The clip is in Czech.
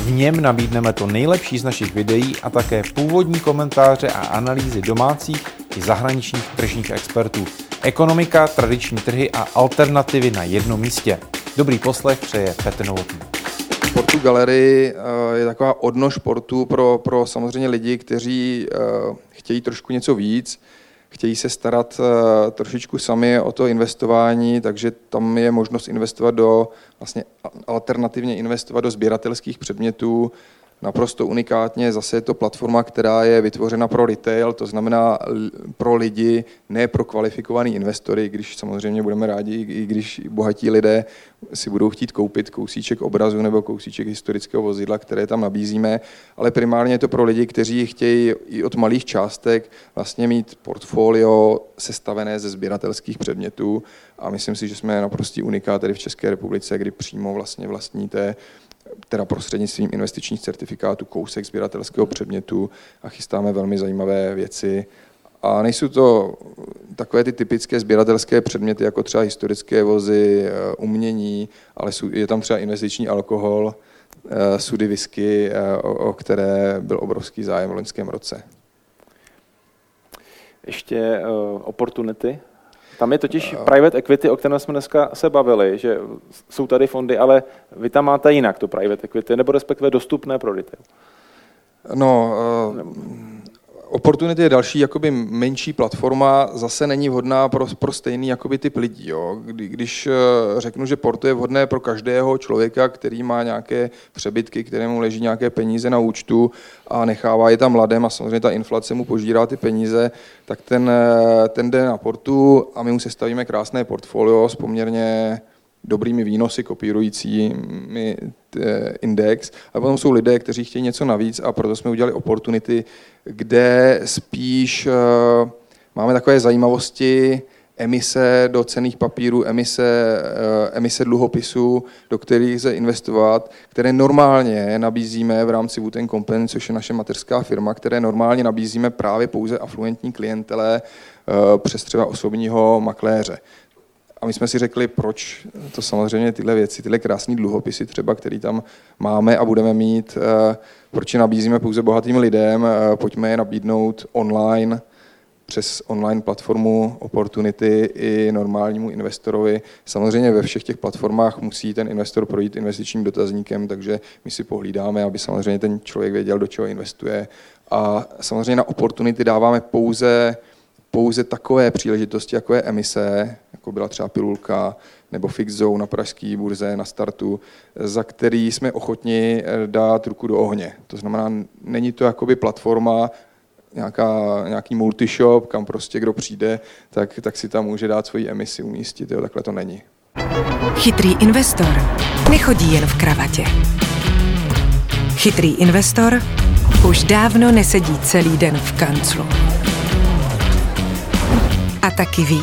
V něm nabídneme to nejlepší z našich videí a také původní komentáře a analýzy domácích i zahraničních tržních expertů. Ekonomika, tradiční trhy a alternativy na jednom místě. Dobrý poslech přeje Petr Novotný. Sportu Gallery eh, je taková odnož sportu pro, pro samozřejmě lidi, kteří eh, chtějí trošku něco víc, chtějí se starat eh, trošičku sami o to investování, takže tam je možnost investovat do, vlastně alternativně investovat do sběratelských předmětů, naprosto unikátně. Zase je to platforma, která je vytvořena pro retail, to znamená pro lidi, ne pro kvalifikovaný investory, když samozřejmě budeme rádi, i když bohatí lidé si budou chtít koupit kousíček obrazu nebo kousíček historického vozidla, které tam nabízíme, ale primárně je to pro lidi, kteří chtějí i od malých částek vlastně mít portfolio sestavené ze sběratelských předmětů a myslím si, že jsme naprostý unikát tady v České republice, kdy přímo vlastně vlastníte teda prostřednictvím investičních certifikátů kousek sběratelského předmětu a chystáme velmi zajímavé věci. A nejsou to takové ty typické sběratelské předměty, jako třeba historické vozy, eh, umění, ale je tam třeba investiční alkohol, eh, sudy whisky, eh, o které byl obrovský zájem v loňském roce. Ještě uh, opportunity tam je totiž private equity, o kterém jsme dneska se bavili, že jsou tady fondy, ale vy tam máte jinak to private equity, nebo respektive dostupné pro retail. No, uh, Opportunity je další jakoby menší platforma, zase není vhodná pro, pro stejný jakoby typ lidí. Jo. Kdy, když eh, řeknu, že Porto je vhodné pro každého člověka, který má nějaké přebytky, kterému leží nějaké peníze na účtu a nechává je tam mladém a samozřejmě ta inflace mu požírá ty peníze, tak ten, eh, ten jde na Portu a my mu sestavíme krásné portfolio s poměrně dobrými výnosy kopírujícími eh, index, ale potom jsou lidé, kteří chtějí něco navíc a proto jsme udělali opportunity, kde spíš eh, máme takové zajímavosti, emise do cených papírů, emise, eh, emise dluhopisů, do kterých se investovat, které normálně nabízíme v rámci Wooten Company, což je naše mateřská firma, které normálně nabízíme právě pouze afluentní klientele přes třeba osobního makléře. A my jsme si řekli, proč to samozřejmě tyhle věci, tyhle krásné dluhopisy třeba, které tam máme a budeme mít, eh, proč je nabízíme pouze bohatým lidem, eh, pojďme je nabídnout online, přes online platformu Opportunity i normálnímu investorovi. Samozřejmě ve všech těch platformách musí ten investor projít investičním dotazníkem, takže my si pohlídáme, aby samozřejmě ten člověk věděl, do čeho investuje. A samozřejmě na Opportunity dáváme pouze pouze takové příležitosti, jako je emise, jako byla třeba pilulka nebo fix zone na pražské burze na startu, za který jsme ochotni eh, dát ruku do ohně. To znamená, není to jakoby platforma, nějaká, nějaký multishop, kam prostě kdo přijde, tak, tak si tam může dát svoji emisi umístit. Jo, takhle to není. Chytrý investor nechodí jen v kravatě. Chytrý investor už dávno nesedí celý den v kanclu. A taky ví,